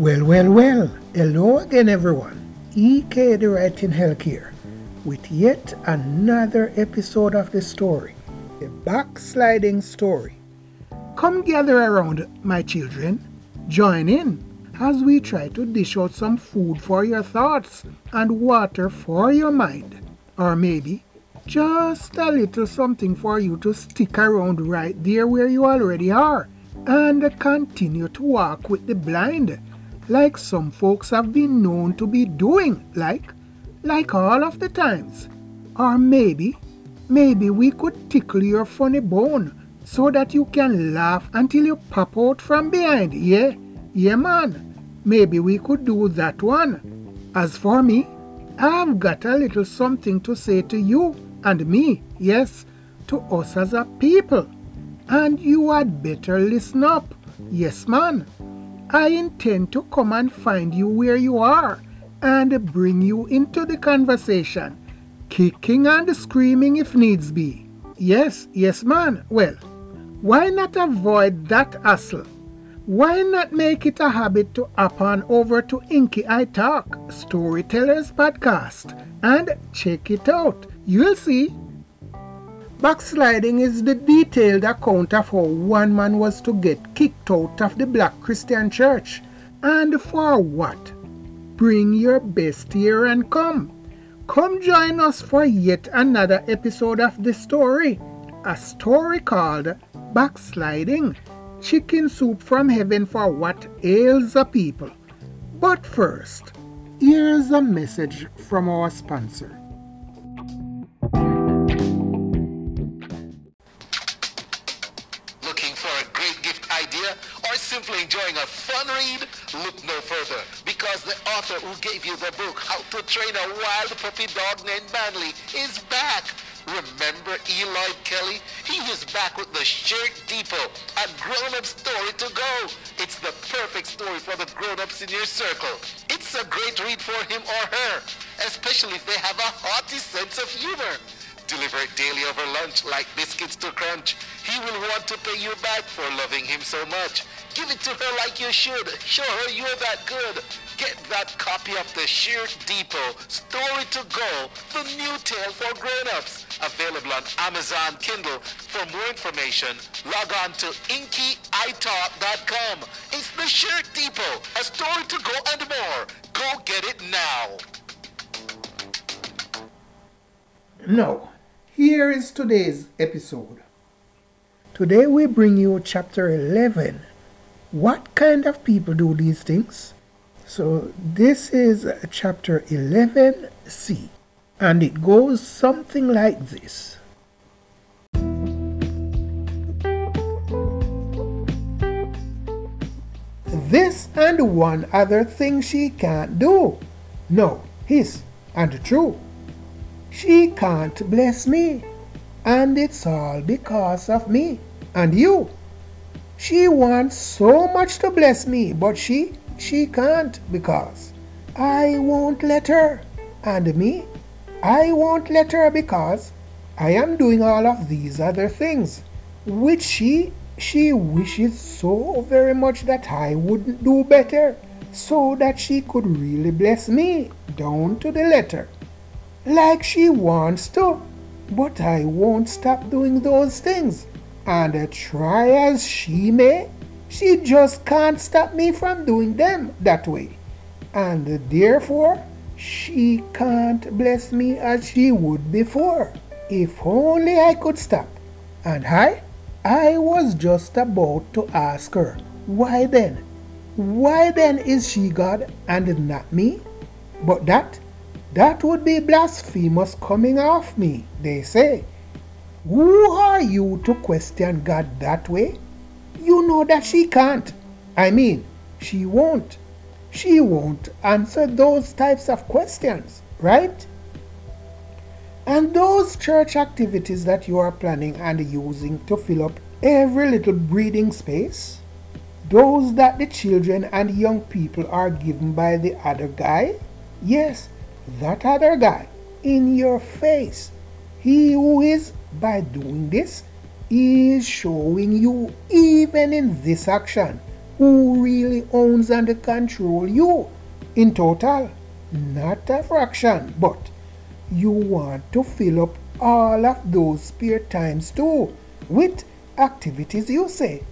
Well, well, well. Hello again, everyone. EK the Writing Elk here with yet another episode of the story, the backsliding story. Come gather around, my children. Join in as we try to dish out some food for your thoughts and water for your mind. Or maybe just a little something for you to stick around right there where you already are and continue to walk with the blind like some folks have been known to be doing, like, like all of the times. Or maybe, maybe we could tickle your funny bone so that you can laugh until you pop out from behind. Yeah, yeah, man. Maybe we could do that one. As for me, I've got a little something to say to you and me, yes, to us as a people. And you had better listen up. Yes, man. I intend to come and find you where you are and bring you into the conversation, kicking and screaming if needs be. Yes, yes, man. Well, why not avoid that hassle? Why not make it a habit to hop on over to Inky I Talk, Storytellers Podcast, and check it out? You'll see Backsliding is the detailed account of how one man was to get kicked out of the black Christian church. And for what? Bring your best here and come. Come join us for yet another episode of the story. A story called Backsliding Chicken Soup from Heaven for What Ails a People. But first, here's a message from our sponsor. Book, How to Train a Wild Puppy Dog Named Manly, is back. Remember Eloy Kelly? He is back with the Shirt Depot, a grown-up story to go. It's the perfect story for the grown-ups in your circle. It's a great read for him or her, especially if they have a hearty sense of humor. Deliver it daily over lunch like biscuits to crunch. He will want to pay you back for loving him so much. Give it to her like you should. Show her you're that good. Get that copy of the Shirt Depot Story to Go, the new tale for grown-ups. Available on Amazon Kindle. For more information, log on to inkytalk.com. It's the Shirt Depot, a story to go and more. Go get it now. Now, here is today's episode. Today we bring you chapter 11 what kind of people do these things? So this is chapter 11c and it goes something like this. This and one other thing she can't do. No, his and true. She can't bless me. And it's all because of me and you. She wants so much to bless me, but she, she can't because I won't let her. And me, I won't let her because I am doing all of these other things, which she, she wishes so very much that I wouldn't do better, so that she could really bless me down to the letter. Like she wants to, but I won't stop doing those things and try as she may, she just can't stop me from doing them that way. And therefore, she can't bless me as she would before. If only I could stop. And I, I was just about to ask her, why then? Why then is she God and not me? But that, that would be blasphemous coming off me, they say. Who are you to question God that way? Know that she can't. I mean, she won't. She won't answer those types of questions, right? And those church activities that you are planning and using to fill up every little breathing space, those that the children and young people are given by the other guy, yes, that other guy in your face, he who is by doing this, is showing you, even in this action, who really owns and control you in total, not a fraction, but you want to fill up all of those spare times too with activities you say,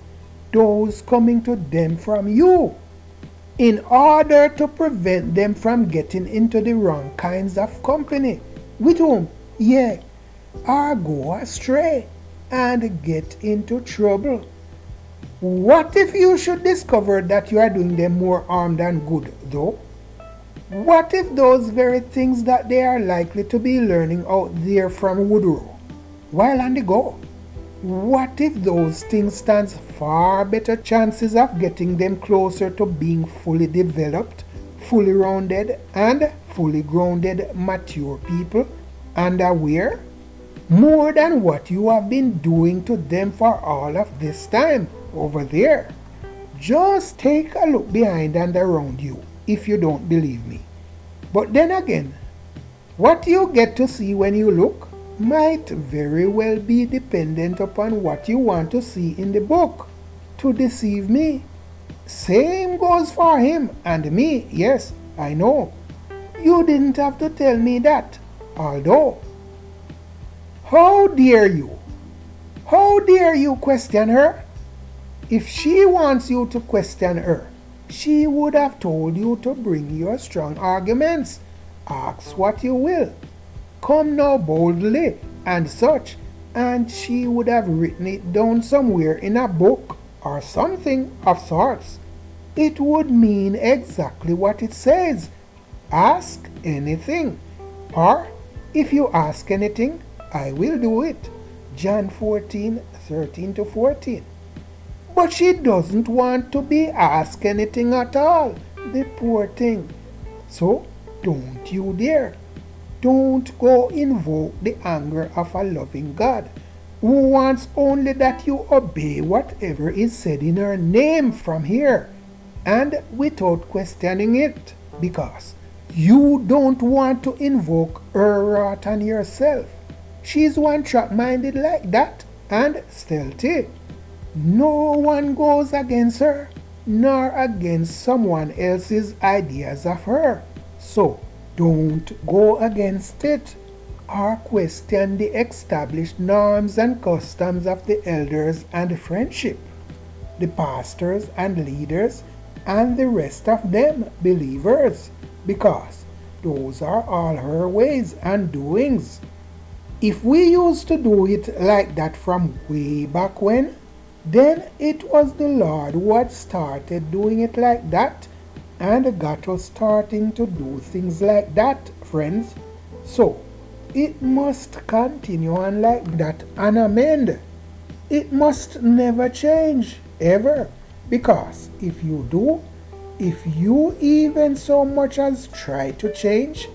those coming to them from you, in order to prevent them from getting into the wrong kinds of company. With whom? Yeah, or go astray and get into trouble. What if you should discover that you are doing them more harm than good, though? What if those very things that they are likely to be learning out there from Woodrow while on the go? What if those things stands far better chances of getting them closer to being fully developed, fully rounded, and fully grounded mature people and aware? More than what you have been doing to them for all of this time over there. Just take a look behind and around you if you don't believe me. But then again, what you get to see when you look might very well be dependent upon what you want to see in the book to deceive me. Same goes for him and me, yes, I know. You didn't have to tell me that, although. How dare you? How dare you question her? If she wants you to question her, she would have told you to bring your strong arguments. Ask what you will. Come now boldly and such, and she would have written it down somewhere in a book or something of sorts. It would mean exactly what it says. Ask anything. Or if you ask anything, I will do it. John 14, 13 to 14. But she doesn't want to be asked anything at all, the poor thing. So don't you dare. Don't go invoke the anger of a loving God who wants only that you obey whatever is said in her name from here and without questioning it because you don't want to invoke her wrath on yourself. She's one track minded like that and stealthy. No one goes against her, nor against someone else's ideas of her. So don't go against it or question the established norms and customs of the elders and friendship, the pastors and leaders, and the rest of them believers, because those are all her ways and doings. If we used to do it like that from way back when, then it was the Lord who had started doing it like that and got us starting to do things like that, friends. So, it must continue on like that and amend. It must never change, ever. Because if you do, if you even so much as try to change,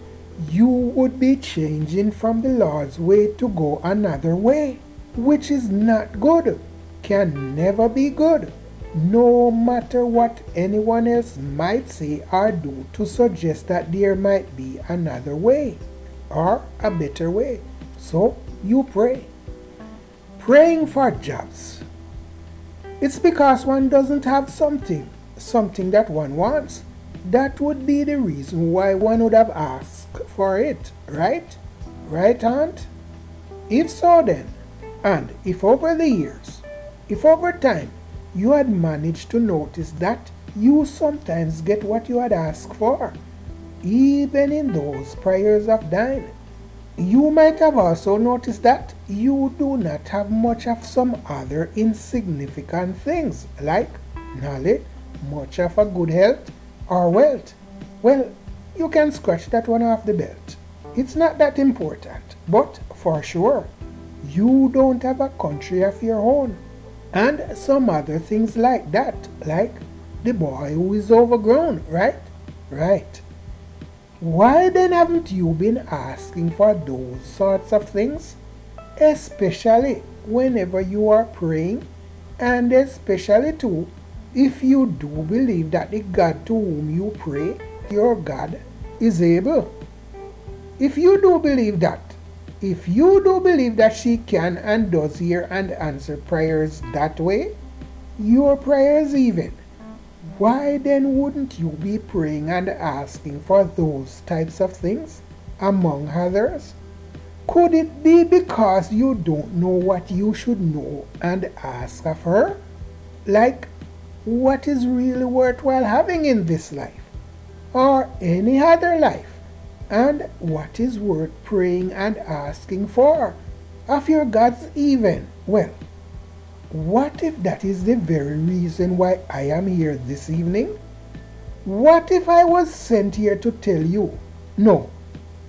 you would be changing from the Lord's way to go another way, which is not good can never be good, no matter what anyone else might say or do to suggest that there might be another way or a better way. So you pray. Praying for jobs. It's because one doesn't have something, something that one wants. That would be the reason why one would have asked for it, right? Right, Aunt? If so, then, and if over the years if over time you had managed to notice that you sometimes get what you had asked for, even in those prayers of thine, you might have also noticed that you do not have much of some other insignificant things like knowledge, much of a good health, or wealth. Well, you can scratch that one off the belt. It's not that important, but for sure, you don't have a country of your own and some other things like that, like the boy who is overgrown, right? Right. Why then haven't you been asking for those sorts of things? Especially whenever you are praying, and especially too if you do believe that the God to whom you pray, your God, is able. If you do believe that, if you do believe that she can and does hear and answer prayers that way, your prayers even why then wouldn't you be praying and asking for those types of things, among others? Could it be because you don't know what you should know and ask of her? Like, what is really worthwhile having in this life? Or any other life? And what is worth praying and asking for? Of your gods even? Well, what if that is the very reason why I am here this evening? What if I was sent here to tell you, no,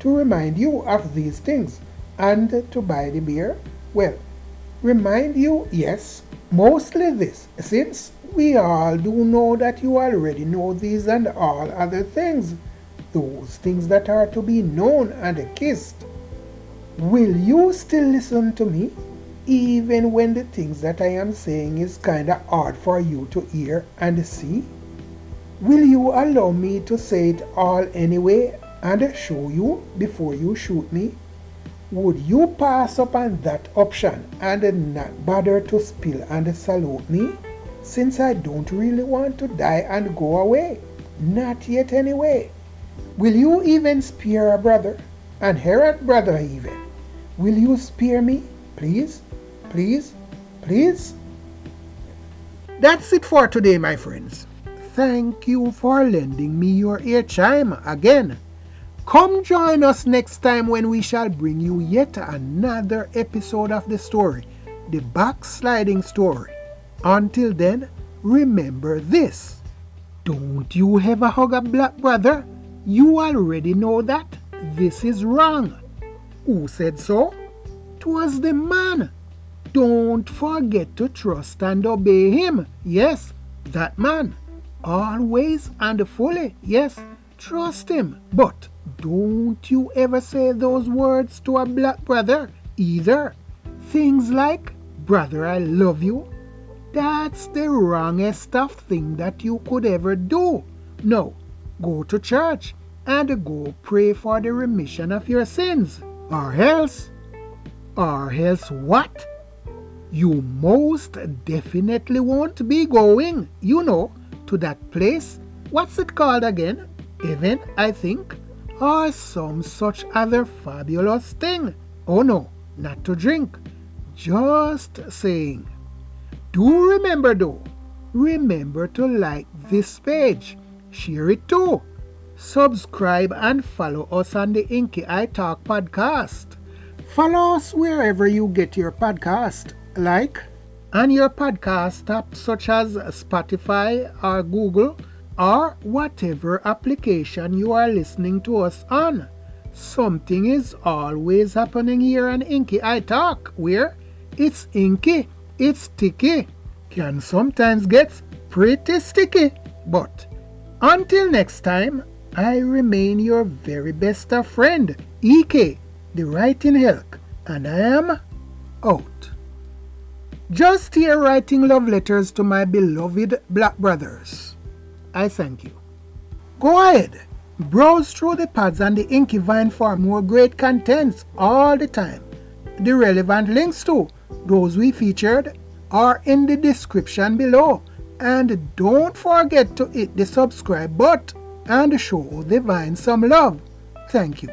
to remind you of these things and to buy the beer? Well, remind you, yes, mostly this, since we all do know that you already know these and all other things, those things that are to be known and kissed. Will you still listen to me? even when the things that I am saying is kind of hard for you to hear and see? Will you allow me to say it all anyway and show you before you shoot me? Would you pass up on that option and not bother to spill and salute me? Since I don't really want to die and go away. Not yet anyway. Will you even spare a brother? And Herod brother even? Will you spare me, please? please? Please? That's it for today, my friends. Thank you for lending me your ear chime again. Come join us next time when we shall bring you yet another episode of the story, the backsliding story. Until then, remember this. Don't you ever hug a black brother? You already know that. This is wrong. Who said so? Twas the man don't forget to trust and obey him. Yes, that man. Always and fully. Yes, trust him. But don't you ever say those words to a black brother either. Things like, Brother, I love you. That's the wrongest of thing that you could ever do. No, go to church and go pray for the remission of your sins. Or else, or else what? you most definitely won't be going, you know, to that place. What's it called again? Heaven, I think, or some such other fabulous thing. Oh no, not to drink. Just saying. Do remember though, remember to like this page, share it too. Subscribe and follow us on the Inky I Talk podcast. Follow us wherever you get your podcast like on your podcast app such as Spotify or Google or whatever application you are listening to us on. Something is always happening here on Inky I Talk, where it's inky, it's sticky, can sometimes get pretty sticky. But until next time, I remain your very best friend, EK, the writing elk, and I am out. Just here writing love letters to my beloved black brothers. I thank you. Go ahead, browse through the pads and the Inky Vine for more great contents all the time. The relevant links to those we featured are in the description below. And don't forget to hit the subscribe button and show the Vine some love. Thank you.